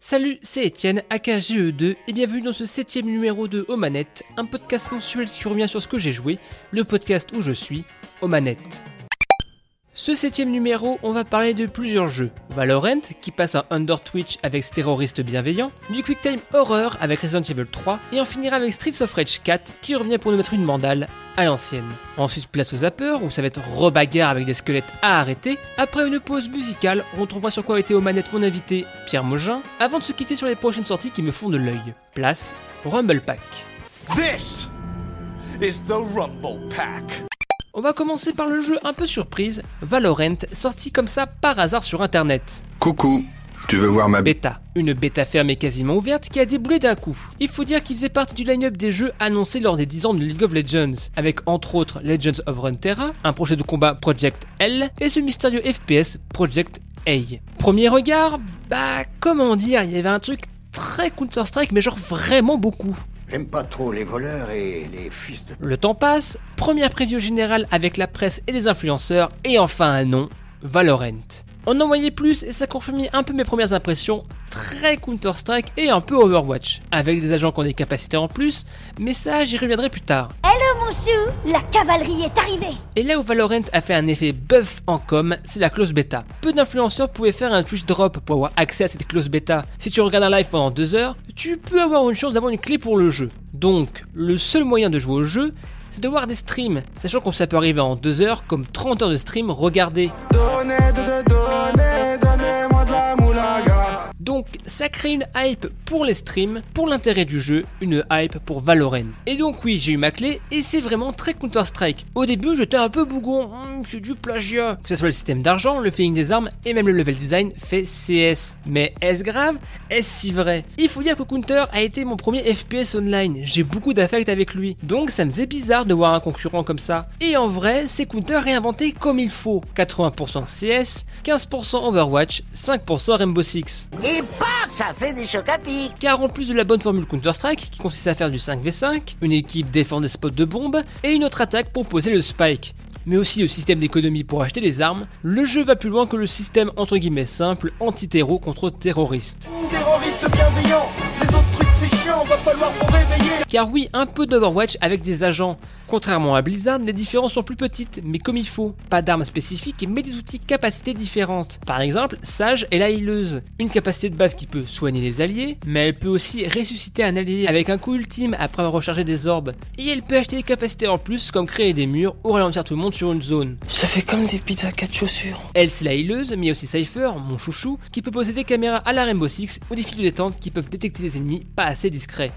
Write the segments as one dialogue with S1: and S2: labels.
S1: Salut, c'est Etienne, AKGE2, et bienvenue dans ce septième numéro de Aux un podcast mensuel qui revient sur ce que j'ai joué, le podcast où je suis, aux manettes. Ce septième numéro, on va parler de plusieurs jeux. Valorant, qui passe un Under Twitch avec ce terroriste bienveillant, du Quick Time Horror avec Resident Evil 3, et on finira avec Streets of Rage 4, qui revient pour nous mettre une mandale à l'ancienne. Ensuite, place aux zappers, où ça va être rebagarre avec des squelettes à arrêter. Après une pause musicale, on retrouvera sur quoi était aux manettes mon invité, Pierre Mogin, avant de se quitter sur les prochaines sorties qui me font de l'œil. Place, Rumble Pack. This is the Rumble Pack. On va commencer par le jeu un peu surprise, Valorant, sorti comme ça par hasard sur internet.
S2: Coucou, tu veux voir ma
S1: bêta Une bêta fermée quasiment ouverte qui a déboulé d'un coup. Il faut dire qu'il faisait partie du line-up des jeux annoncés lors des 10 ans de League of Legends, avec entre autres Legends of Runeterra, un projet de combat Project L, et ce mystérieux FPS Project A. Premier regard, bah comment dire, il y avait un truc très Counter-Strike, mais genre vraiment beaucoup.
S3: J'aime pas trop les voleurs et les fils de...
S1: Le temps passe, première preview générale avec la presse et les influenceurs, et enfin un nom, Valorant. On en voyait plus et ça confirmait un peu mes premières impressions, très Counter-Strike et un peu Overwatch, avec des agents qui ont des capacités en plus, mais ça j'y reviendrai plus tard.
S4: Hello chou, la cavalerie est arrivée
S1: Et là où Valorant a fait un effet buff en com, c'est la close bêta. Peu d'influenceurs pouvaient faire un Twitch drop pour avoir accès à cette close bêta. Si tu regardes un live pendant deux heures, tu peux avoir une chance d'avoir une clé pour le jeu. Donc, le seul moyen de jouer au jeu, c'est de voir des streams, sachant qu'on ça peut arriver en deux heures comme 30 heures de stream, regardez. Donc ça crée une hype pour les streams, pour l'intérêt du jeu, une hype pour Valorant. Et donc oui, j'ai eu ma clé et c'est vraiment très Counter-Strike. Au début, j'étais un peu bougon, hum, c'est du plagiat. Que ce soit le système d'argent, le feeling des armes et même le level design fait CS. Mais est-ce grave? Est-ce si vrai? Il faut dire que Counter a été mon premier FPS online. J'ai beaucoup d'affect avec lui. Donc ça me faisait bizarre de voir un concurrent comme ça. Et en vrai, c'est Counter réinventé comme il faut. 80% CS, 15% Overwatch, 5% Rainbow Six.
S4: Ça fait des chocs à pic.
S1: Car en plus de la bonne formule Counter-Strike, qui consiste à faire du 5v5, une équipe défend des spots de bombes, et une autre attaque pour poser le spike, mais aussi le système d'économie pour acheter des armes, le jeu va plus loin que le système entre guillemets simple anti-terreau contre terroriste. Terroriste bienveillant, les autres trucs c'est chiant, va falloir vous réveiller. Car oui, un peu d'Overwatch avec des agents. Contrairement à Blizzard, les différences sont plus petites, mais comme il faut. Pas d'armes spécifiques, mais des outils capacités différentes. Par exemple, Sage est la healeuse. Une capacité de base qui peut soigner les alliés, mais elle peut aussi ressusciter un allié avec un coup ultime après avoir rechargé des orbes. Et elle peut acheter des capacités en plus, comme créer des murs ou ralentir tout le monde sur une zone.
S5: Ça fait comme des pizzas 4 chaussures.
S1: Elle, c'est la healeuse, mais aussi Cypher, mon chouchou, qui peut poser des caméras à la Rainbow Six ou des fils de détente qui peuvent détecter les ennemis pas assez discrets.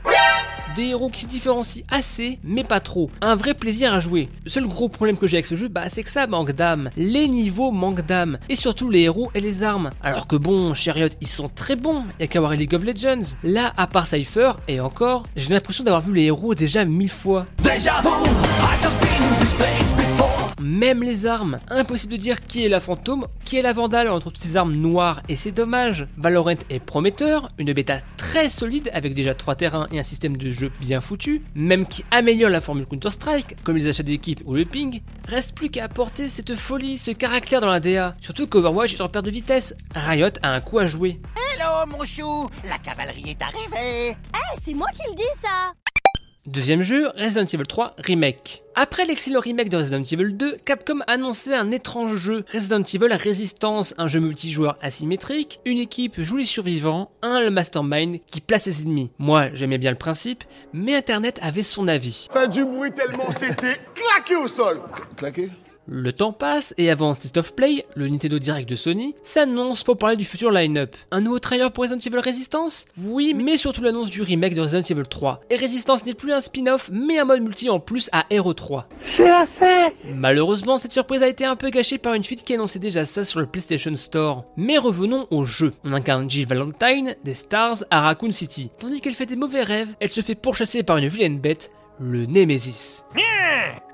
S1: Des héros qui se différencient assez, mais pas trop. Un vrai plaisir à jouer. Le seul gros problème que j'ai avec ce jeu, bah, c'est que ça manque d'âme. Les niveaux manquent d'âme. Et surtout les héros et les armes. Alors que bon, Chariot, ils sont très bons. Y'a qu'à voir League of Legends. Là, à part Cypher, et encore, j'ai l'impression d'avoir vu les héros déjà mille fois. Déjà même les armes. Impossible de dire qui est la fantôme, qui est la vandale entre toutes ces armes noires et c'est dommage. Valorant est prometteur, une bêta très solide avec déjà 3 terrains et un système de jeu bien foutu, même qui améliore la formule Counter-Strike, comme les achats d'équipe ou le ping, reste plus qu'à apporter cette folie, ce caractère dans la DA. Surtout qu'Overwatch est en perte de vitesse. Riot a un coup à jouer.
S4: Hello mon chou, la cavalerie est arrivée. Eh, c'est moi qui le dis ça
S1: Deuxième jeu, Resident Evil 3 Remake. Après l'excellent remake de Resident Evil 2, Capcom a annoncé un étrange jeu, Resident Evil Resistance, un jeu multijoueur asymétrique, une équipe joue les survivants, un le mastermind qui place ses ennemis. Moi, j'aimais bien le principe, mais Internet avait son avis.
S6: Fait du bruit tellement c'était claqué au sol.
S2: Claqué?
S1: Le temps passe et avant State of Play, le Nintendo Direct de Sony, s'annonce pour parler du futur line-up. Un nouveau trailer pour Resident Evil Resistance? Oui, mais surtout l'annonce du remake de Resident Evil 3. Et Resistance n'est plus un spin-off, mais un mode multi en plus à Hero 3.
S4: C'est la fête
S1: Malheureusement, cette surprise a été un peu gâchée par une fuite qui annonçait déjà ça sur le PlayStation Store. Mais revenons au jeu. On incarne Jill Valentine, des Stars, à Raccoon City. Tandis qu'elle fait des mauvais rêves, elle se fait pourchasser par une vilaine bête, le Nemesis.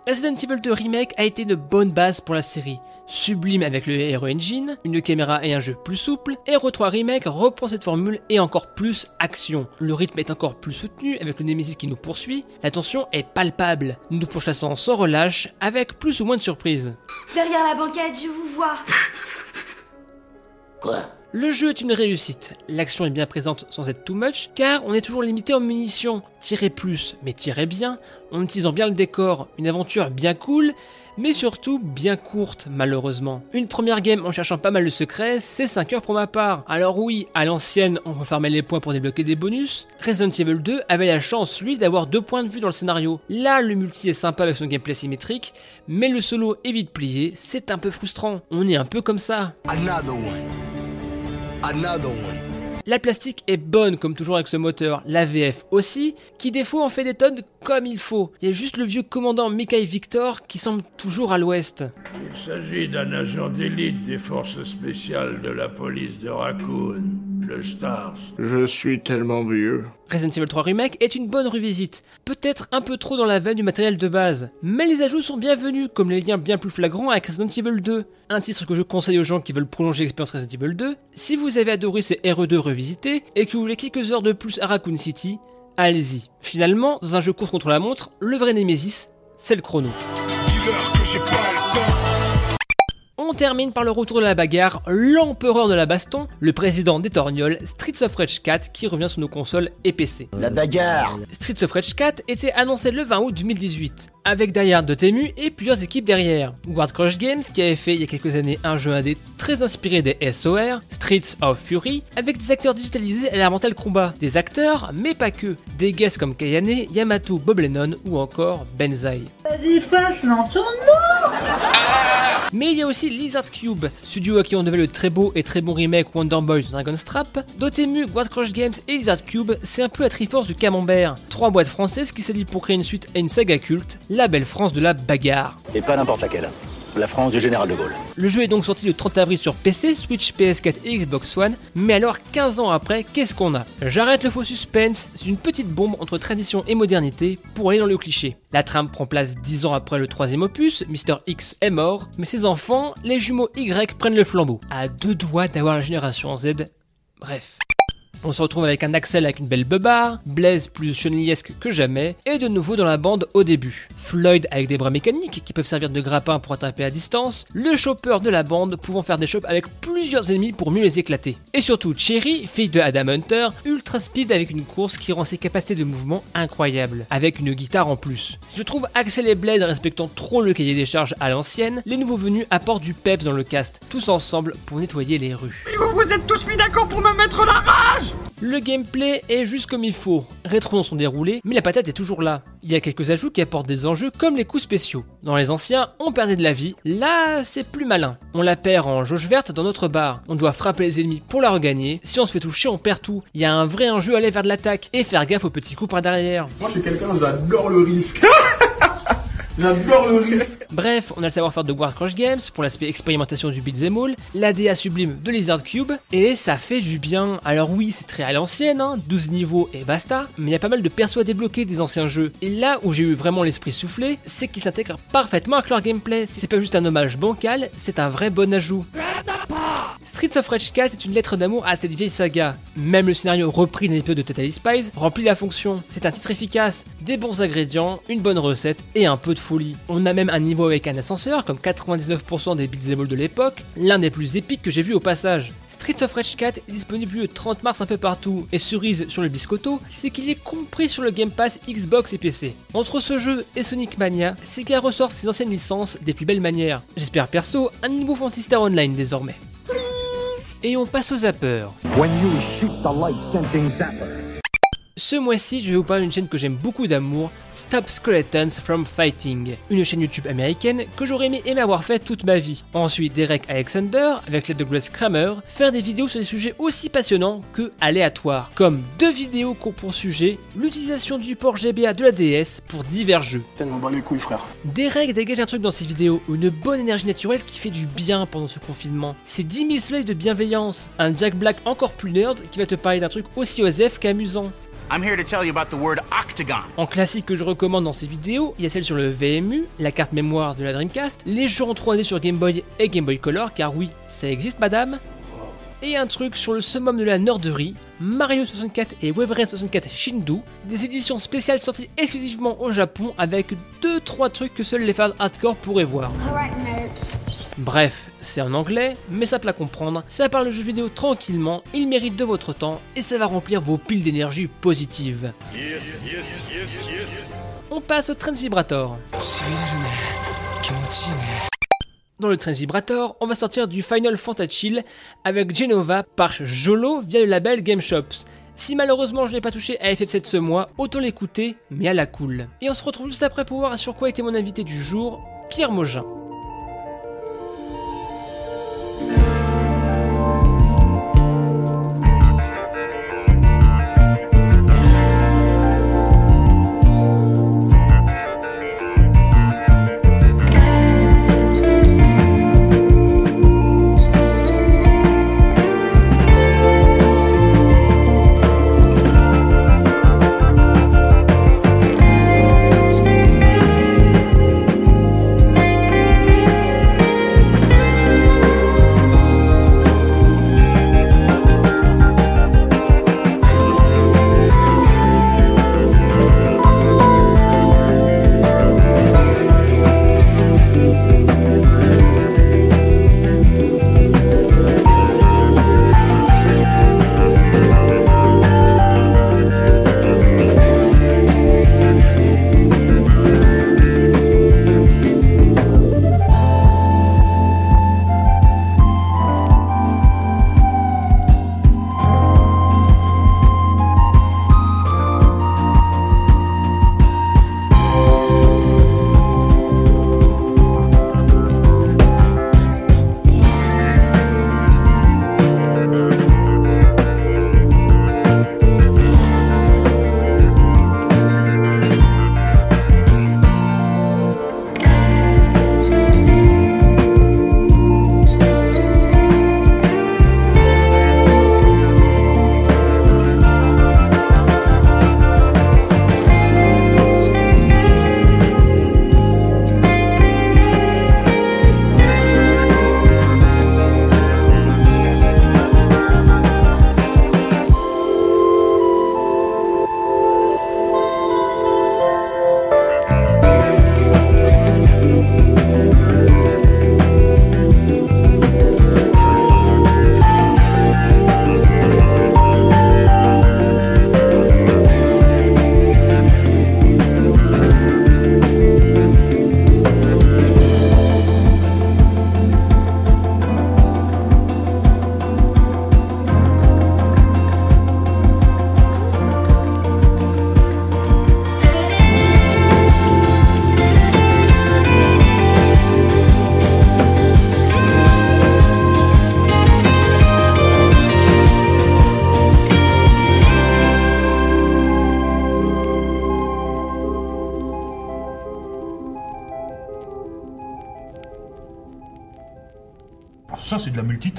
S1: Resident Evil 2 Remake a été une bonne base pour la série. Sublime avec le Hero Engine, une caméra et un jeu plus souple, Hero 3 Remake reprend cette formule et encore plus action. Le rythme est encore plus soutenu avec le Nemesis qui nous poursuit, la tension est palpable, nous nous pourchassons sans relâche avec plus ou moins de surprises.
S7: Derrière la banquette, je vous vois.
S3: Quoi?
S1: Le jeu est une réussite, l'action est bien présente sans être too much, car on est toujours limité en munitions. Tirez plus, mais tirez bien, en utilisant bien le décor, une aventure bien cool, mais surtout bien courte malheureusement. Une première game en cherchant pas mal de secrets, c'est 5 heures pour ma part. Alors oui, à l'ancienne, on farmer les points pour débloquer des bonus. Resident Evil 2 avait la chance, lui, d'avoir deux points de vue dans le scénario. Là, le multi est sympa avec son gameplay symétrique, mais le solo est vite plié, c'est un peu frustrant. On est un peu comme ça.
S3: Another one.
S1: La plastique est bonne comme toujours avec ce moteur, la VF aussi, qui des fois en fait des tonnes comme il faut. Il y a juste le vieux commandant Mikhail Victor qui semble toujours à l'ouest.
S7: Il s'agit d'un agent d'élite des forces spéciales de la police de Raccoon, le Stars.
S6: Je suis tellement vieux.
S1: Resident Evil 3 Remake est une bonne revisite, peut-être un peu trop dans la veine du matériel de base, mais les ajouts sont bienvenus, comme les liens bien plus flagrants avec Resident Evil 2, un titre que je conseille aux gens qui veulent prolonger l'expérience Resident Evil 2. Si vous avez adoré ces RE2 revisités et que vous voulez quelques heures de plus à Raccoon City, allez-y. Finalement, dans un jeu court contre la montre, le vrai Nemesis, c'est le chrono. On termine par le retour de la bagarre, l'empereur de la baston, le président des Torgnoles, Streets of Rage 4 qui revient sur nos consoles et PC.
S3: La bagarre.
S1: Streets of Rage 4 était annoncé le 20 août 2018, avec derrière de Temu et plusieurs équipes derrière. Guard Crush Games qui avait fait il y a quelques années un jeu indé très inspiré des SOR, Streets of Fury, avec des acteurs digitalisés à Mortal Kombat. Des acteurs, mais pas que. Des guests comme Kayane, Yamato, Bob Lennon ou encore Benzai. Mais il y a aussi Lizard Cube, studio à qui on devait le très beau et très bon remake Wonder Boy de Dragon Strap. Dotemu, Guard Crush Games et Lizard Cube, c'est un peu la triforce du camembert. Trois boîtes françaises qui s'allient pour créer une suite à une saga culte, la belle France de la bagarre.
S8: Et pas n'importe laquelle. La France du général de Gaulle.
S1: Le jeu est donc sorti le 30 avril sur PC, Switch, PS4 et Xbox One, mais alors 15 ans après, qu'est-ce qu'on a? J'arrête le faux suspense, c'est une petite bombe entre tradition et modernité pour aller dans le cliché. La trame prend place 10 ans après le troisième opus, Mr. X est mort, mais ses enfants, les jumeaux Y, prennent le flambeau, à deux doigts d'avoir la génération Z. Bref. On se retrouve avec un Axel avec une belle beubare, Blaze plus chenillesque que jamais, et de nouveau dans la bande au début. Floyd avec des bras mécaniques qui peuvent servir de grappin pour attraper à distance, le chopper de la bande pouvant faire des chops avec plusieurs ennemis pour mieux les éclater. Et surtout Cherry, fille de Adam Hunter, ultra speed avec une course qui rend ses capacités de mouvement incroyables, avec une guitare en plus. Si je trouve Axel et Blaze respectant trop le cahier des charges à l'ancienne, les nouveaux venus apportent du peps dans le cast, tous ensemble pour nettoyer les rues.
S9: Vous êtes tous mis d'accord pour me mettre la rage
S1: Le gameplay est juste comme il faut, rétro dans son déroulé, mais la patate est toujours là. Il y a quelques ajouts qui apportent des enjeux comme les coups spéciaux. Dans les anciens, on perdait de la vie, là c'est plus malin. On la perd en jauge verte dans notre barre, on doit frapper les ennemis pour la regagner, si on se fait toucher on perd tout. Il y a un vrai enjeu à aller vers de l'attaque et faire gaffe aux petits coups par derrière.
S6: Moi, je suis quelqu'un, j'adore le risque. j'adore le risque.
S1: Bref, on a le savoir-faire de War Crush Games pour l'aspect expérimentation du beat'em all, l'ADA sublime de Lizard Cube, et ça fait du bien. Alors oui, c'est très à l'ancienne, hein, 12 niveaux et basta, mais il y a pas mal de persos à débloquer des anciens jeux. Et là où j'ai eu vraiment l'esprit soufflé, c'est qu'ils s'intègrent parfaitement avec leur gameplay. C'est pas juste un hommage bancal, c'est un vrai bon ajout. Streets of Rage 4 est une lettre d'amour à cette vieille saga. Même le scénario repris d'un épisode de Totally Spies remplit la fonction. C'est un titre efficace, des bons ingrédients, une bonne recette et un peu de folie. On a même un niveau avec un ascenseur, comme 99% des beat'em all de l'époque, l'un des plus épiques que j'ai vu au passage. Street of Rage 4 est disponible le 30 mars un peu partout, et cerise sur le biscotto, c'est qu'il est compris sur le Game Pass Xbox et PC. Entre ce jeu et Sonic Mania, Sega ressort ses anciennes licences des plus belles manières. J'espère perso un nouveau Fantasy Online désormais. Et on passe aux zappers. Ce mois-ci, je vais vous parler d'une chaîne que j'aime beaucoup d'amour, Stop Skeletons from Fighting, une chaîne YouTube américaine que j'aurais aimé aimer avoir fait toute ma vie. Ensuite, Derek Alexander, avec l'aide de Grace Kramer, faire des vidéos sur des sujets aussi passionnants que aléatoires, comme deux vidéos qui ont pour sujet l'utilisation du port GBA de la DS pour divers jeux.
S6: Tellement bas les couilles, frère.
S1: Derek dégage un truc dans ses vidéos, une bonne énergie naturelle qui fait du bien pendant ce confinement. C'est 10 000 soleils de bienveillance, un Jack Black encore plus nerd qui va te parler d'un truc aussi osef qu'amusant.
S10: I'm here to tell you about the word octagon.
S1: En classique que je recommande dans ces vidéos, il y a celle sur le VMU, la carte mémoire de la Dreamcast, les jeux en 3D sur Game Boy et Game Boy Color, car oui, ça existe madame, et un truc sur le summum de la nerderie, Mario 64 et Wave Race 64 Shindu, des éditions spéciales sorties exclusivement au Japon avec 2-3 trucs que seuls les fans hardcore pourraient voir. Bref, c'est en anglais, mais ça peut la comprendre, ça parle de jeux vidéo tranquillement, il mérite de votre temps et ça va remplir vos piles d'énergie positive. On passe au Transvibrator. Dans le Transvibrator, on va sortir du Final Fantasy avec Genova par Jolo via le label Game Shops. Si malheureusement je n'ai pas touché à FF7 ce mois, autant l'écouter, mais à la cool. Et on se retrouve juste après pour voir sur quoi était mon invité du jour, Pierre Mogin.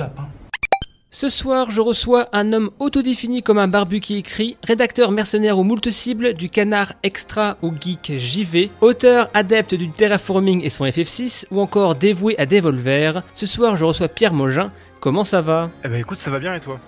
S6: Hein.
S1: Ce soir, je reçois un homme autodéfini comme un barbu qui écrit, rédacteur mercenaire aux moult cibles, du canard extra au geek JV, auteur adepte du terraforming et son FF6, ou encore dévoué à Devolver. Ce soir, je reçois Pierre Mogin. Comment ça va?
S11: Eh ben écoute, ça va bien et toi?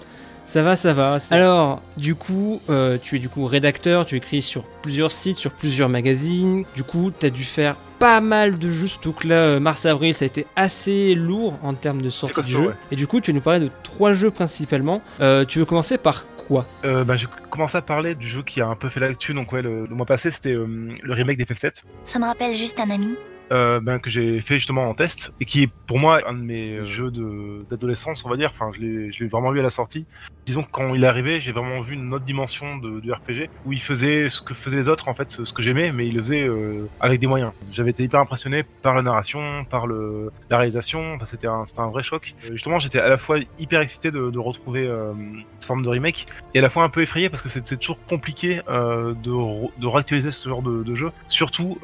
S1: Ça va, ça va. Alors, du coup, euh, tu es du coup rédacteur, tu écris sur plusieurs sites, sur plusieurs magazines. Du coup, tu as dû faire pas mal de jeux, surtout que là, euh, mars-avril, ça a été assez lourd en termes de sortie de jeux. Et du coup, tu nous parlais de trois jeux principalement. Euh, tu veux commencer par quoi?
S11: Euh, bah, Je commencer à parler du jeu qui a un peu fait l'actu. Donc, ouais, le, mois passé, c'était le remake d'FF7.
S12: Ça me rappelle juste un ami.
S11: Euh, ben, que j'ai fait justement en test et qui est pour moi un de mes jeux d'adolescence, on va dire. Enfin, je l'ai vraiment vu à la sortie. Disons que quand il est arrivé, j'ai vraiment vu une autre dimension de, du RPG où il faisait ce que faisaient les autres, en fait, ce, que j'aimais, mais il le faisait euh, avec des moyens. J'avais été hyper impressionné par la narration, par le, la réalisation. Enfin, c'était un, vrai choc. Euh, justement, j'étais à la fois hyper excité de, de retrouver euh, cette forme de remake et à la fois un peu effrayé parce que c'est toujours compliqué de, de réactualiser ce genre de, de jeu, surtout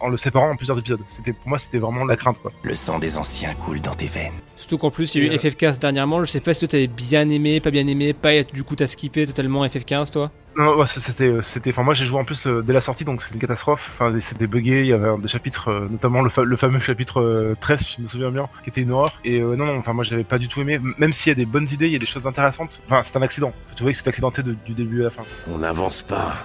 S11: en le séparant en plusieurs c'était pour moi c'était vraiment la crainte quoi.
S3: Le sang des anciens coule dans tes veines.
S1: Surtout qu'en plus il y a eu FF15 dernièrement, je sais pas si toi t'avais bien aimé, pas bien aimé, pas du coup t'as skippé totalement FF15 toi?
S11: Non, c'était, c'était, enfin moi j'ai joué en plus euh, dès la sortie donc c'est une catastrophe. Enfin c'était buggé, il y avait des chapitres, euh, notamment le, le, fameux chapitre 13, euh, je me souviens bien, qui était une horreur. Et non non, enfin moi j'avais pas du tout aimé. Même s'il y a des bonnes idées, il y a des choses intéressantes. Enfin c'est un accident. Tu vois que c'est accidenté du début à la fin.
S3: On n'avance pas.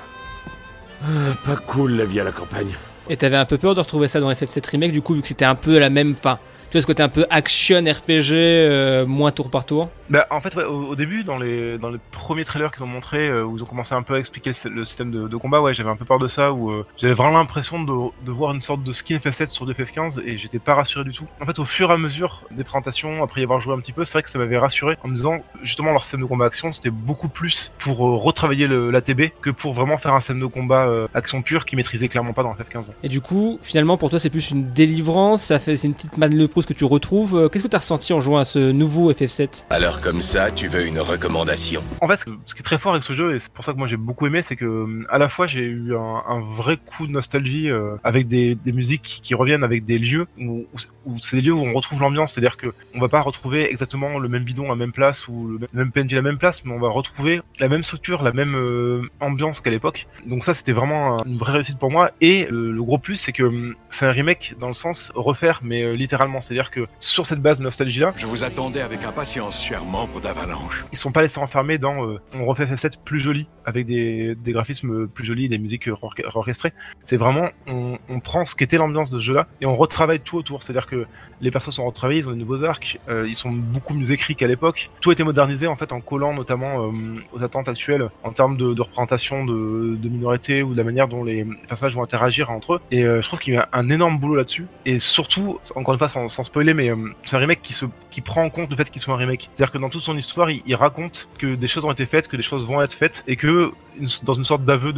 S3: Ah, pas cool la vie à la campagne.
S1: Et t'avais un peu peur de retrouver ça dans FF7 Remake, du coup, vu que c'était un peu la même. Enfin, Tu vois ce côté un peu action RPG, euh, moins tour par tour
S11: Bah, en fait, ouais, au, au début, dans les, dans les premiers trailers qu'ils ont montré, euh, où ils ont commencé un peu à expliquer le, le système de, de combat, ouais, j'avais un peu peur de ça, où euh, j'avais vraiment l'impression de, de voir une sorte de skin FF7 sur du FF15, et j'étais pas rassuré du tout. En fait, au fur et à mesure des présentations, après y avoir joué un petit peu, c'est vrai que ça m'avait rassuré en me disant, justement, leur système de combat action, c'était beaucoup plus pour retravailler le, l'ATB que pour vraiment faire un système de combat action pure qui maîtrisait clairement pas dans FF15.
S1: Et du coup, finalement, pour toi, c'est plus une délivrance, ça fait, c'est une petite manne le que tu retrouves. Euh, Qu'est-ce que tu as ressenti en jouant à ce nouveau FF7
S3: Alors comme ça, tu veux une recommandation
S11: En fait, ce qui est très fort avec ce jeu, et c'est pour ça que moi j'ai beaucoup aimé, c'est que euh, à la fois j'ai eu un, un vrai coup de nostalgie euh, avec des, des musiques qui, reviennent avec des lieux où, c'est des lieux où on retrouve l'ambiance, c'est-à-dire que on va pas retrouver exactement le même bidon à la même place ou le même PNJ à la même place, mais on va retrouver la même structure, la même euh, ambiance qu'à l'époque. Donc ça, c'était vraiment un- une vraie réussite pour moi. Et le, le gros plus, c'est que c'est un remake dans le sens refaire, mais euh, littéralement, c'est-à-dire que sur cette base de nostalgie là,
S3: Je vous attendais avec impatience, cher membre d'Avalanche.
S11: ils sont pas laissés enfermer dans euh, on refait FF7 plus joli avec des, des graphismes plus jolis, des musiques orche- orchestrées. C'est vraiment on, on prend ce qu'était l'ambiance de ce jeu-là et on retravaille tout autour. C'est-à-dire que les persos sont retravaillés, ils ont de nouveaux arcs, euh, ils sont beaucoup mieux écrits qu'à l'époque. Tout a été modernisé en fait en collant notamment euh, aux attentes actuelles en termes de, de représentation de, de minorités ou de la manière dont les personnages vont interagir entre eux. Et euh, je trouve qu'il y a un énorme boulot là-dessus. Et surtout, encore une fois, sans, sans spoiler, mais euh, c'est un remake qui se qui prend en compte le fait qu'il soit un remake. C'est-à-dire que dans toute son histoire, il, raconte que des choses ont été faites, que des choses vont être faites, et que dans une sorte d'aveu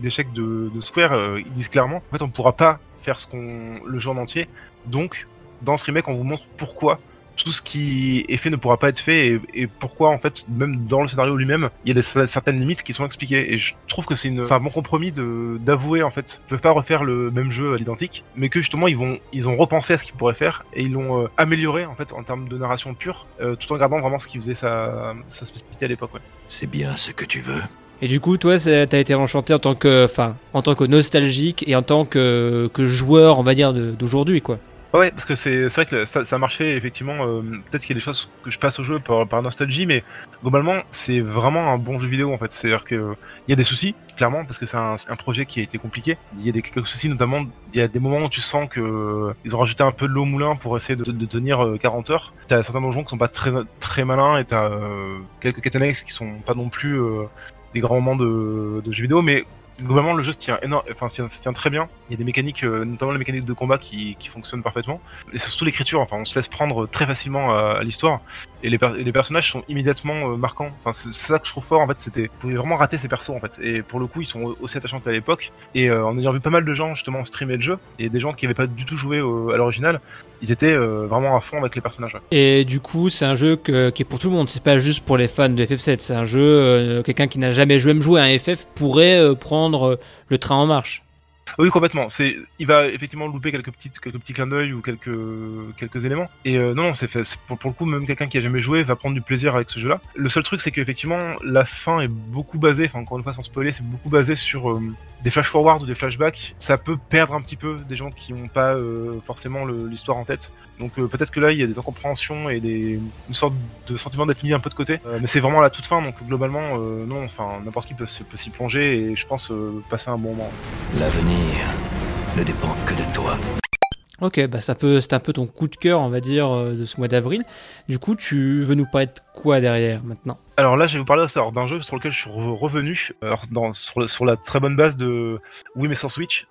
S11: d'échec de, de Square, euh, ils disent clairement, en fait, on ne pourra pas faire ce qu'on le jeu en entier. Donc, dans ce remake, on vous montre pourquoi tout ce qui est fait ne pourra pas être fait et, et pourquoi en fait même dans le scénario lui-même il y a des, certaines limites qui sont expliquées et je trouve que c'est un bon compromis de d'avouer en fait ils peuvent pas refaire le même jeu à l'identique mais que justement ils vont ils ont repensé à ce qu'ils pourraient faire et ils l'ont euh, amélioré en fait en termes de narration pure euh, tout en gardant vraiment ce qui faisait sa, sa spécificité à l'époque ouais.
S3: C'est bien ce que tu veux.
S1: Et du coup, toi, t'as été enchanté en tant que, enfin, en tant que nostalgique et en tant que, que joueur, on va dire, d'aujourd'hui, quoi.
S11: Ouais, parce que c'est vrai que ça, marchait effectivement. euh, Peut-être qu'il y a des choses que je passe au jeu par, nostalgie, mais globalement, c'est vraiment un bon jeu vidéo en fait. C'est-à-dire que euh, y a des soucis, clairement, parce que c'est un, projet qui a été compliqué. Il y a des quelques soucis, notamment, il y a des moments où tu sens que euh, ils ont rajouté un peu de l'eau au moulin pour essayer de, tenir euh, 40 heures. T'as certains donjons qui sont pas très très malins et t'as euh, quelques quêtes qui sont pas non plus euh, des grands moments de, de jeux vidéo, mais globalement le jeu se tient énorme, enfin se tient, très bien. Il y a des mécaniques, euh, notamment les mécaniques de combat qui, fonctionnent parfaitement. Et surtout l'écriture, enfin on se laisse prendre très facilement à, à l'histoire. Et les, personnages sont immédiatement euh, marquants. Enfin c'est ça que je trouve fort en fait, c'était pouvez vraiment rater ces persos en fait. Et pour le coup ils sont aussi attachants qu'à l'époque. Et euh, en ayant vu pas mal de gens justement streamer le jeu et des gens qui avaient pas du tout joué à l'original, ils étaient euh, vraiment à fond avec les personnages.
S1: Et du coup, c'est un jeu qui est pour tout le monde. C'est pas juste pour les fans de FF7. C'est un jeu, quelqu'un qui n'a jamais joué, même joué à un FF pourrait prendre le train en marche.
S11: Oui, complètement. C'est, il va effectivement louper quelques petites, quelques petits clins d'œil ou quelques, quelques éléments. Et euh, non, c'est fait. pour, le coup, même quelqu'un qui a jamais joué va prendre du plaisir avec ce jeu-là. Le seul truc, c'est qu'effectivement, la fin est beaucoup basée, enfin encore une fois sans spoiler, c'est beaucoup basé sur euh, des flash forward ou des flashbacks. Ça peut perdre un petit peu des gens qui n'ont pas euh, forcément l'histoire en tête. Donc euh, peut-être que là, il y a des incompréhensions et des, une sorte de sentiment d'être mis un peu de côté. Euh, mais c'est vraiment à la toute fin, donc globalement, euh, non, enfin n'importe qui peut, s'y plonger et je pense euh, passer un bon moment.
S3: L'avenir ne dépend que de toi.
S1: Ok, bah ça peut, c'est un peu ton coup de cœur, on va dire, de ce mois d'avril. Du coup, tu veux nous parler de quoi derrière maintenant?
S11: Alors là, je vais vous parler d'un jeu sur lequel je suis re- revenu, alors, dans, sur, sur la très bonne base de Wii mais sur Switch.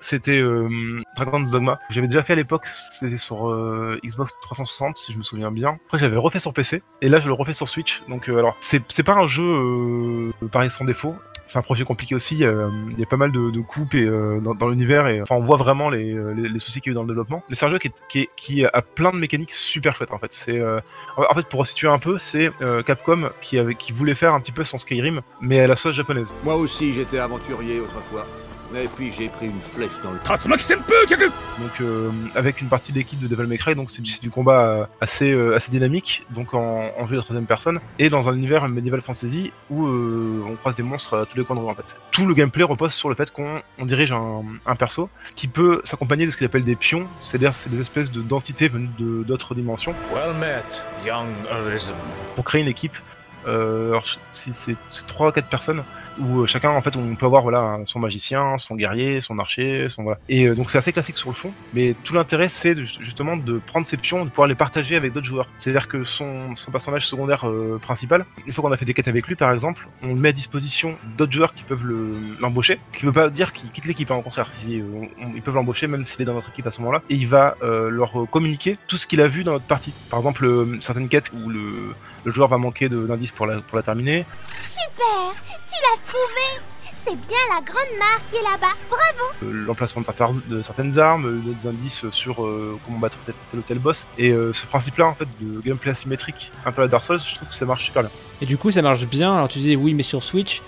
S11: C'était euh, Dragon's Dogma. J'avais déjà fait à l'époque, c'était sur euh, Xbox 360 si je me souviens bien. Après, j'avais refait sur PC et là, je le refais sur Switch. Donc, euh, alors, c'est pas un jeu euh, pareil sans défaut. C'est un projet compliqué aussi. Il y a pas mal de, de coupes et, euh, dans, l'univers et enfin on voit vraiment les, les, soucis qu'il y a eu dans le développement. Mais c'est un jeu qui, a plein de mécaniques super chouettes en fait. C'est en fait pour situer un peu, c'est Capcom qui qui voulait faire un petit peu son Skyrim mais à la sauce japonaise.
S12: Moi aussi, j'étais aventurier autrefois. Et puis j'ai pris une flèche dans le...
S11: Donc euh, avec une partie de l'équipe de Devil May Cry, donc c'est du, c'est du combat euh, assez euh, assez dynamique, donc en, en jeu de troisième personne et dans un univers medieval fantasy où euh, on croise des monstres à tous les coins de rue en fait. Tout le gameplay repose sur le fait qu'on on dirige un, un perso qui peut s'accompagner de ce qu'ils appellent des pions, c'est-à-dire c'est des espèces de d'entités venues de d'autres dimensions
S13: Well met, young Arisen.
S11: pour créer une équipe si c'est c'est trois ou quatre personnes où euh, chacun en fait on peut avoir voilà son magicien, son guerrier, son archer, son. Et euh, donc c'est assez classique sur le fond, mais tout l'intérêt c'est justement de prendre ses pions, de pouvoir les partager avec d'autres joueurs. C'est-à-dire que son, son personnage secondaire euh, principal, une fois qu'on a fait des quêtes avec lui par exemple, on le met à disposition d'autres joueurs qui peuvent le- l'embaucher. Qui veut pas dire qu'il quitte l'équipe, hein, au contraire, euh, ils peuvent l'embaucher même s'il est dans notre équipe à ce moment-là, et il va euh, leur euh, communiquer tout ce qu'il a vu dans notre partie. Par exemple, euh, certaines quêtes où le, le joueur va manquer de- d'indices pour la, pour la terminer,
S13: Super Tu l'as trouvé C'est bien la grande marque qui est là-bas. Bravo
S11: euh, l'emplacement de, certaines armes, euh, des indices sur euh, comment battre tel, tel ou tel boss. Et euh, ce principe-là, en fait, de gameplay asymétrique, un peu à la Dark Souls, je trouve que ça marche super bien.
S1: Et du coup, ça marche bien. Alors, tu disais oui, mais sur Switch.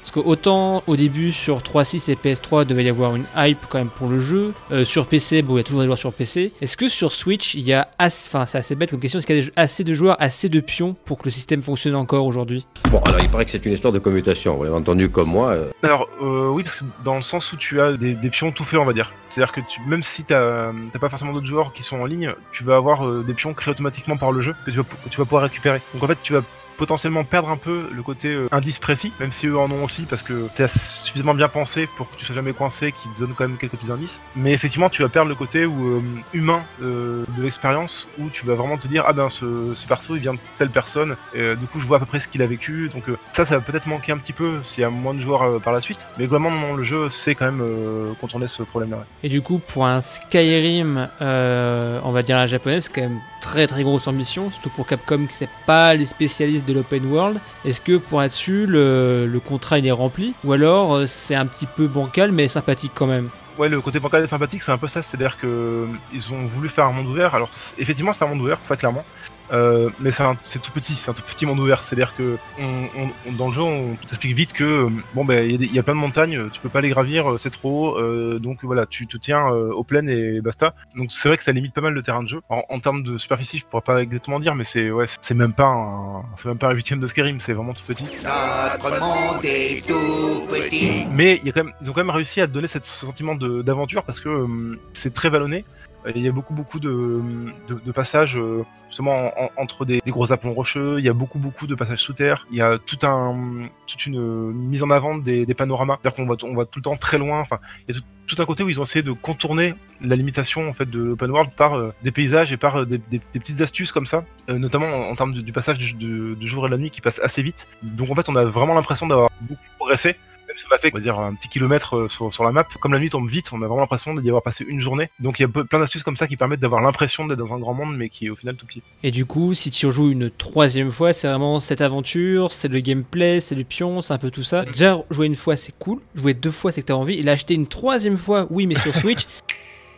S1: Parce que autant au début sur 3.6 et PS3 il devait y avoir une hype quand même pour le jeu. Euh, sur PC, bon, il y a toujours des joueurs sur PC. Est-ce que sur Switch, il y a assez, enfin c'est assez bête comme question, est-ce qu'il y a des- assez de joueurs, assez de pions pour que le système fonctionne encore aujourd'hui?
S14: Bon, alors il paraît que c'est une histoire de commutation. Vous l'avez entendu comme moi. euh,
S11: Alors, euh, oui, parce que dans le sens où tu as des, des pions tout faits, on va dire. C'est-à-dire que tu, même si t'as t'as pas forcément d'autres joueurs qui sont en ligne, tu vas avoir euh, des pions créés automatiquement par le jeu que tu vas, que tu vas pouvoir récupérer. Donc en fait, tu vas potentiellement perdre un peu le côté euh, indice précis, même si eux en ont aussi, parce que c'est suffisamment bien pensé pour que tu sois jamais coincé, qui donne quand même quelques petits indices. Mais effectivement, tu vas perdre le côté euh, humain euh, de l'expérience, où tu vas vraiment te dire, ah ben ce, ce perso, il vient de telle personne, et, du coup je vois à peu près ce qu'il a vécu, donc ça, ça va peut-être manquer un petit peu s'il y a moins de joueurs par la suite, mais non, le jeu sait quand même contourner ce problème-là.
S1: Et du coup, pour un Skyrim, on va dire la japonaise, quand même très très grosse ambition, surtout pour Capcom qui c'est pas les spécialistes de l'open world. Est-ce que pour là-dessus, le, le contrat il est rempli? Ou alors euh, c'est un petit peu bancal mais sympathique quand même?
S11: Ouais, le côté bancal et sympathique, c'est un peu ça, c'est-à-dire que euh, ils ont voulu faire un monde ouvert. Alors, effectivement, c'est un monde ouvert, ça clairement. Euh, mais c'est tout petit, c'est un tout petit monde ouvert. C'est-à-dire que on, on- dans le jeu, on t'explique vite que euh, bon ben il y, a y plein de montagnes, tu peux pas les gravir, euh, c'est trop. haut, euh, donc voilà, tu te tiens euh, aux plaines et basta. Donc c'est vrai que ça limite pas mal le terrain de jeu. En, en termes de superficie, je pourrais pas exactement dire, mais c'est ouais, c'est même pas un, c'est même pas un huitième de Skyrim, c'est vraiment tout petit.
S10: Notre monde est tout petit.
S11: Mais y a quand même, ils ont quand même réussi à donner ce sentiment de- d'aventure parce que euh, c'est très vallonné. Il y a beaucoup beaucoup de, passages euh, justement en- en- entre des, gros aplombs rocheux. Il y a beaucoup beaucoup de passages sous terre. Il y a tout un toute une, mise en avant des, panoramas. C'est-à-dire qu'on va on va tout le temps très loin. Enfin, il y a tout, un côté où ils ont essayé de contourner la limitation en fait de l'open world par euh, des paysages et par des, petites astuces comme ça, notamment en, termes du passage du- du jour et de la nuit qui passe assez vite. Donc en fait, on a vraiment l'impression d'avoir beaucoup progressé. Même si on a fait, on va dire, un petit kilomètre euh, sur, sur la map, comme la nuit tombe vite, on a vraiment l'impression d'y avoir passé une journée. Donc il y a peu- plein d'astuces comme ça qui permettent d'avoir l'impression d'être dans un grand monde, mais qui est au final tout petit.
S1: Et du coup, si tu rejoues une troisième fois, c'est vraiment cette aventure, c'est le gameplay, c'est le pion, c'est un peu tout ça. Déjà, jouer une fois, c'est cool. Jouer deux fois, c'est que t'as envie. Et l'acheter une troisième fois, oui, mais sur Switch,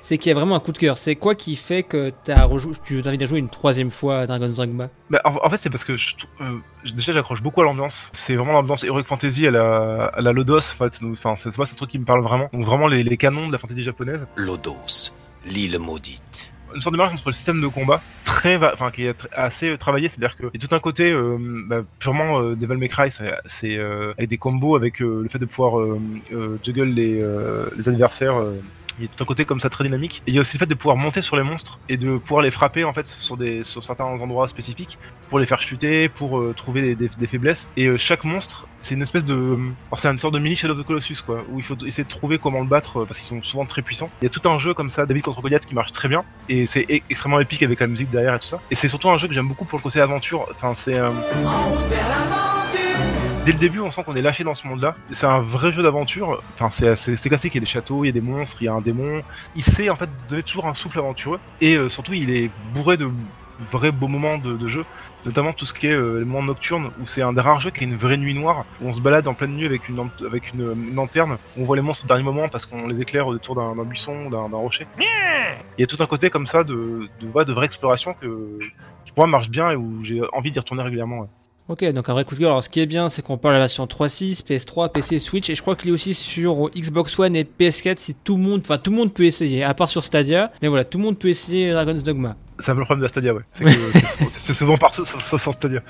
S1: c'est qu'il y a vraiment un coup de cœur. C'est quoi qui fait que t'as rejou... tu as envie de jouer une troisième fois à Dragon's Dogma?
S11: Bah, en, en fait, c'est parce que je, euh, déjà j'accroche beaucoup à l'ambiance. C'est vraiment l'ambiance Heroic Fantasy à la, à la Lodos. En fait, c'est- enfin, c'est moi, c'est un truc qui me parle vraiment. Donc vraiment les, les canons de la fantasy japonaise.
S3: Lodos, l'île maudite.
S11: une sorte de mélange entre le système de combat très va- enfin qui est tr- assez euh, travaillé c'est à dire que il y a tout un côté euh, bah, purement euh, Devil May Cry c'est c'est, euh, avec des combos avec euh, le fait de pouvoir euh, euh, juggle les, euh, les adversaires euh, il y a tout un côté comme ça très dynamique. Et il y a aussi le fait de pouvoir monter sur les monstres et de pouvoir les frapper en fait sur des sur certains endroits spécifiques pour les faire chuter, pour euh, trouver des, faiblesses. Et euh, chaque monstre, c'est une espèce de, c'est une sorte de mini Shadow of the Colossus quoi, où il faut essayer de trouver comment le battre euh, parce qu'ils sont souvent très puissants. Il y a tout un jeu comme ça, David contre Goliath, qui marche très bien et c'est e- extrêmement épique avec la musique derrière et tout ça. Et c'est surtout un jeu que j'aime beaucoup pour le côté aventure. Enfin c'est euh, Dès le début, on sent qu'on est lâché dans ce monde-là. C'est un vrai jeu d'aventure. Enfin, c'est classique. Il y a des châteaux, il y a des monstres, il y a un démon. Il sait en fait donner toujours un souffle aventureux. Et euh, surtout, il est bourré de vrais beaux moments de, de jeu. Notamment tout ce qui est euh, les moments où c'est un des rares jeux qui est une vraie nuit noire, où on se balade en pleine nuit avec une, avec une, une lanterne. On voit les monstres au dernier moment parce qu'on les éclaire autour d'un buisson, d'un rocher. Il y a tout un côté comme ça de, de, ouais, de vraie exploration que, qui pour moi marche bien et où j'ai envie d'y retourner régulièrement. ouais.
S1: Ok, donc un vrai coup de cœur. Alors, ce qui est bien, c'est qu'on parle de la version 3.6, PS3, PC, Switch, et je crois qu'il est aussi sur Xbox One et PS4. Si tout le monde, enfin tout le monde peut essayer, à part sur Stadia. Mais voilà, tout le monde peut essayer Dragon's Dogma.
S11: C'est un peu le problème de la Stadia, ouais. C'est que c'est- c'est souvent partout sauf sur Stadia.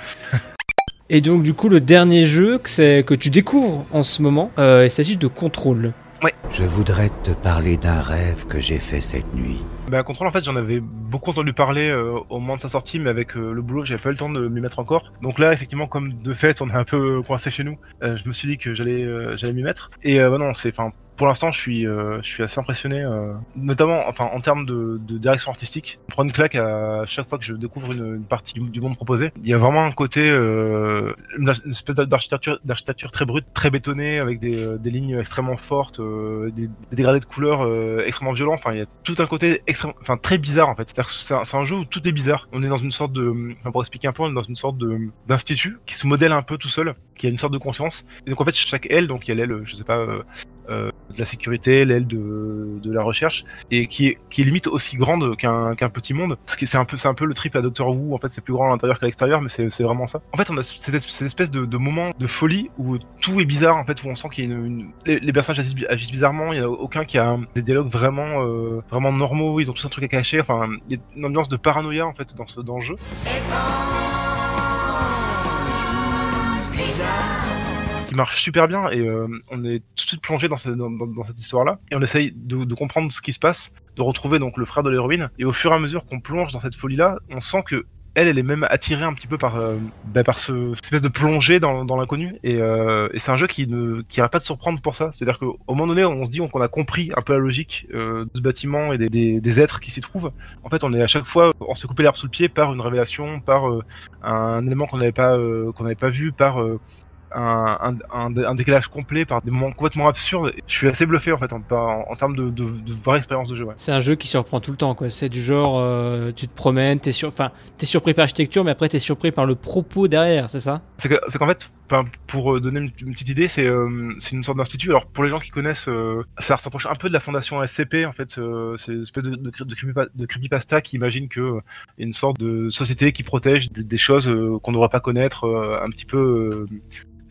S1: Et donc, du coup, le dernier jeu que tu découvres en ce moment, euh, il s'agit de Control.
S11: Ouais.
S15: Je voudrais te parler d'un rêve que j'ai fait cette nuit.
S11: Bah, Control, en fait, j'en avais beaucoup entendu parler euh, au moment de sa sortie, mais avec euh, le boulot, j'avais pas eu le temps de m'y mettre encore. Donc là, effectivement, comme de fait, on est un peu coincé chez nous, euh, je me suis dit que j'allais j'allais m'y mettre. Et bah non, c'est, enfin, pour l'instant, je suis, euh, je suis assez impressionné, euh, notamment, enfin, en termes de, direction artistique. Je prends une claque à chaque fois que je découvre une, partie du, monde proposé. Il y a vraiment un côté, euh, une, espèce d'architecture, très brute, très bétonnée, avec des, euh, lignes extrêmement fortes, euh, des, des, dégradés de couleurs extrêmement violents. Enfin, il y a tout un côté extrêmement, enfin, très bizarre en fait. C'est un, jeu où tout est bizarre. On est dans une sorte de, enfin, pour expliquer un peu, on est dans une sorte de d'institut qui se modèle un peu tout seul, qui a une sorte de conscience. Et donc en fait, chaque aile, donc il y a l'aile, je sais pas. Euh, de la sécurité, l'aile de, de la recherche, et qui est, qui est limite aussi grande qu'un qu'un petit monde. C'est un peu, un peu le triple à Doctor Who. En fait, c'est plus grand à l'intérieur qu'à l'extérieur, mais c'est vraiment ça. En fait, on a cette, cette espèce de, de, moment de folie où tout est bizarre. En fait, où on sent qu'il y a une. Les, personnages agissent, bizarrement. Il y en a aucun qui a des dialogues vraiment, euh, vraiment normaux. Ils ont tous un truc à cacher. Enfin, il y a une ambiance de paranoïa en fait dans ce dans le jeu. Qui marche super bien et euh, on est tout de suite plongé dans cette, histoire-là et on essaye de, de, comprendre ce qui se passe, de retrouver donc le frère de l'héroïne et au fur et à mesure qu'on plonge dans cette folie-là, on sent que elle, elle est même attirée un petit peu par, euh, bah, par ce, cette espèce de plongée dans, dans l'inconnu. Et, euh, et c'est un jeu qui ne qui arrête pas de surprendre pour ça. C'est-à-dire qu'au moment donné, on se dit qu'on a compris un peu la logique euh, de ce bâtiment et des, des, êtres qui s'y trouvent. En fait, on est à chaque fois, on s'est coupé l'herbe sous le pied par une révélation, par euh, un élément qu'on n'avait pas qu'on n'avait pas vu, par un, un, un, décalage complet par des moments complètement absurdes. Je suis assez bluffé en fait en, en, en termes de, de, de, vraie expérience de jeu. Ouais.
S1: C'est un jeu qui surprend tout le temps quoi. C'est du genre euh, tu te promènes, t'es sur, enfin surpris par l'architecture, mais après t'es surpris par le propos derrière, c'est ça?
S11: C'est qu'en fait, pour donner une, une petite idée, c'est euh, c'est une sorte d'institut. Alors pour les gens qui connaissent, euh, ça s'approche un peu de la fondation SCP en fait. Euh, c'est une espèce de, de, de, de creepypasta qui imagine que euh, une sorte de société qui protège des, des choses euh, qu'on ne devrait pas connaître, un petit peu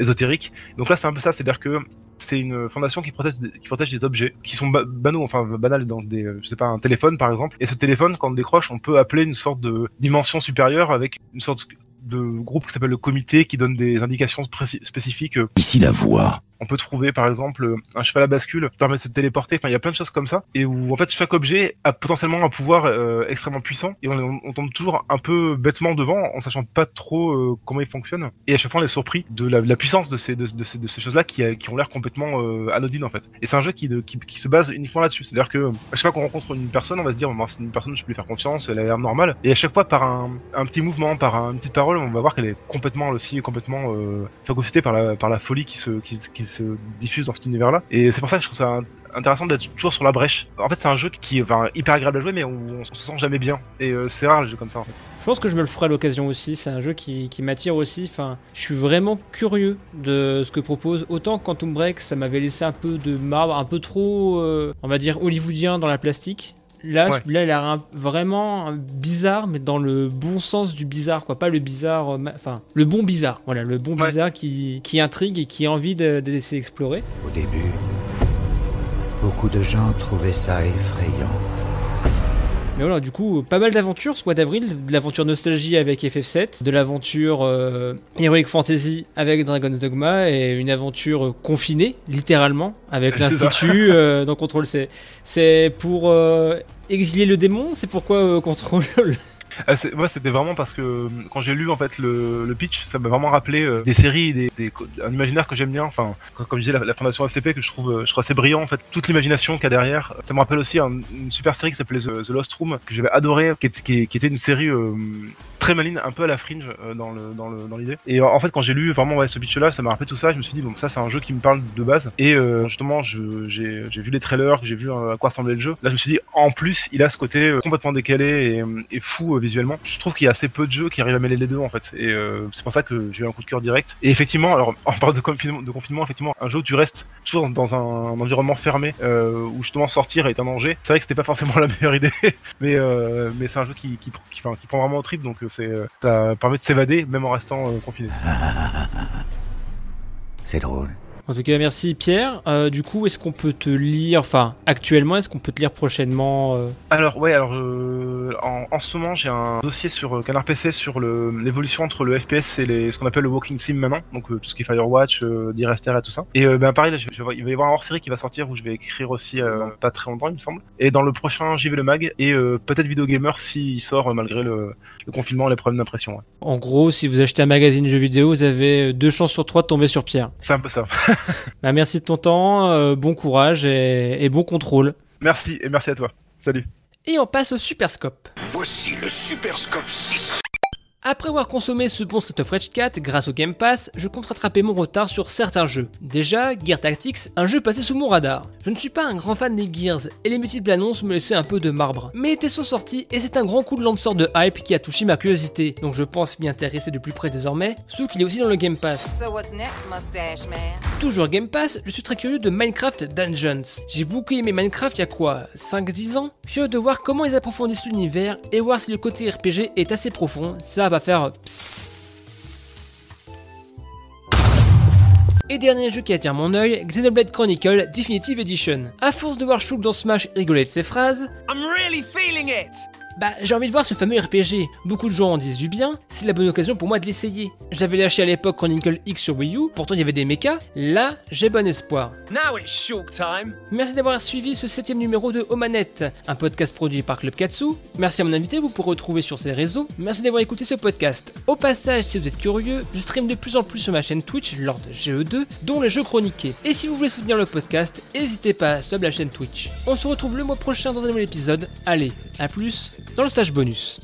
S11: ésotérique. Donc là, c'est un peu ça, c'est-à-dire que c'est une fondation qui protège, des objets qui sont ba banaux, enfin banals dans des, je sais pas, un téléphone par exemple. Et ce téléphone, quand on décroche, on peut appeler une sorte de dimension supérieure avec une sorte de groupe qui s'appelle le comité qui donne des indications spécifiques.
S15: Ici la voix.
S11: On peut trouver par exemple un cheval à bascule qui permet de se téléporter. Enfin, il y a plein de choses comme ça et où en fait chaque objet a potentiellement un pouvoir euh, extrêmement puissant et on, tombe toujours un peu bêtement devant en sachant pas trop euh, comment il fonctionne. Et à chaque fois on est surpris de la, puissance de ces de, ces, de ces choses-là qui, qui ont l'air complètement euh, anodines en fait. Et c'est un jeu qui, qui, qui se base uniquement là-dessus. C'est-à-dire que à chaque fois qu'on rencontre une personne, on va se dire bon, c'est une personne je peux lui faire confiance, elle a l'air normale. Et à chaque fois par un, un petit mouvement, par un, une petite parole, on va voir qu'elle est complètement aussi complètement euh, phagocytée par la par la folie qui se qui, qui se diffuse dans cet univers-là. Et c'est pour ça que je trouve ça intéressant d'être toujours sur la brèche. En fait, c'est un jeu qui est hyper agréable à jouer, mais où on se sent jamais bien. Et euh, c'est rare les jeux comme ça.
S1: Je pense que je me le ferai à l'occasion aussi. C'est un jeu qui, qui m'attire aussi. Enfin, je suis vraiment curieux de ce que propose. Autant Quantum Break, ça m'avait laissé un peu de marbre, un peu trop, euh, on va dire, hollywoodien dans la plastique. Là, ouais. là, il a un, vraiment bizarre, mais dans le bon sens du bizarre, quoi. Pas le bizarre, enfin, le bon bizarre. Voilà, le bon ouais. bizarre qui, qui intrigue et qui a envie de, de laisser explorer.
S15: Au début, beaucoup de gens trouvaient ça effrayant.
S1: Mais voilà, du coup, pas mal d'aventures ce mois d'avril. De l'aventure Nostalgie avec FF7, de l'aventure euh, Heroic Fantasy avec Dragon's Dogma et une aventure confinée, littéralement, avec l'Institut euh, dans Control C. C'est pour euh, exilier le démon C'est pourquoi euh, Control
S11: moi, c'était vraiment parce que quand j'ai lu en fait le, le pitch, ça m'a vraiment rappelé euh, des séries, des, des, un imaginaire que j'aime bien. Enfin, comme je disais, la, fondation ACP que je trouve, je trouve assez brillant en fait. Toute l'imagination qu'il y a derrière. Ça me rappelle aussi un, une super série qui s'appelait The, Lost Room que j'avais adoré, qui, était une série euh, très maligne, un peu à la fringe euh, dans le dans le dans l'idée. Et en fait, quand j'ai lu vraiment ce pitch-là, ça m'a rappelé tout ça. Je me suis dit bon, ça c'est un jeu qui me parle de base. Et euh, justement, j'ai vu les trailers, j'ai vu à quoi ressemblait le jeu. Là, je me suis dit en plus, il a ce côté complètement décalé et, et fou visuellement. Je trouve qu'il y a assez peu de jeux qui arrivent à mêler les deux en fait. Et euh, c'est pour ça que j'ai eu un coup de cœur direct. Et effectivement, alors en parlant de confinement, de confinement, effectivement, un jeu où tu restes toujours dans un, environnement fermé, euh, où justement sortir est un danger. C'est vrai que c'était pas forcément la meilleure idée, mais euh, mais c'est un jeu qui qui, qui, qui prend vraiment au trip, donc c'est ça permet de s'évader même en restant confiné.
S15: C'est drôle.
S1: En tout cas, merci Pierre. Euh, du coup, est-ce qu'on peut te lire, enfin, actuellement, est-ce qu'on peut te lire prochainement euh
S11: Alors, ouais, alors, euh, en, en, ce moment, j'ai un dossier sur euh, Canard PC sur l'évolution entre le FPS et les, ce qu'on appelle le Walking Sim maintenant, donc tout ce qui est Firewatch, euh, Direster et tout ça. Et ben pareil, là, je, je, il va y avoir un hors-série qui va sortir où je vais écrire aussi pas très longtemps, il me semble. Et dans le prochain, j'y vais le mag et peut-être Video Gamer s'il sort malgré le, le, confinement les problèmes d'impression. Ouais.
S1: En gros, si vous achetez un magazine jeux vidéo, vous avez deux chances sur trois de tomber sur Pierre.
S11: C'est un peu ça.
S1: bah, merci de ton temps, euh, bon courage et, et, bon contrôle.
S11: Merci et merci à toi. Salut.
S1: Et on passe au Superscope.
S10: Voici le Superscope 6.
S1: Après avoir consommé ce bon Street of Rage 4 grâce au Game Pass, je compte rattraper mon retard sur certains jeux. Déjà, Gear Tactics, un jeu passé sous mon radar. Je ne suis pas un grand fan des Gears, et les multiples annonces me laissaient un peu de marbre. Mais étaient sont sortis, et c'est un grand coup de lanceur de hype qui a touché ma curiosité, donc je pense m'y intéresser de plus près désormais, ce qu'il est aussi dans le Game Pass. Toujours Game Pass, je suis très curieux de Minecraft Dungeons. J'ai beaucoup aimé Minecraft il y a quoi 5-10 ans? Curieux de voir comment ils approfondissent l'univers, et voir si le côté RPG est assez profond, ça va faire psst. Et dernier jeu qui attire mon œil, Xenoblade Chronicle Definitive Edition. À force de voir Shulk dans Smash rigoler de ses phrases,
S16: I'm really feeling it
S1: bah, j'ai envie de voir ce fameux RPG. Beaucoup de gens en disent du bien, c'est la bonne occasion pour moi de l'essayer. J'avais lâché à l'époque Chronicle X sur Wii U, pourtant il y avait des mechas. Là, j'ai bon espoir.
S16: Now it's time.
S1: Merci d'avoir suivi ce septième numéro de Omanette, un podcast produit par Club Katsu. Merci à mon invité, vous pourrez retrouver sur ses réseaux. Merci d'avoir écouté ce podcast. Au passage, si vous êtes curieux, je stream de plus en plus sur ma chaîne Twitch lors de GE2, dont les jeux chroniqués. Et si vous voulez soutenir le podcast, n'hésitez pas à sub la chaîne Twitch. On se retrouve le mois prochain dans un nouvel épisode. Allez, à plus dans le stage bonus.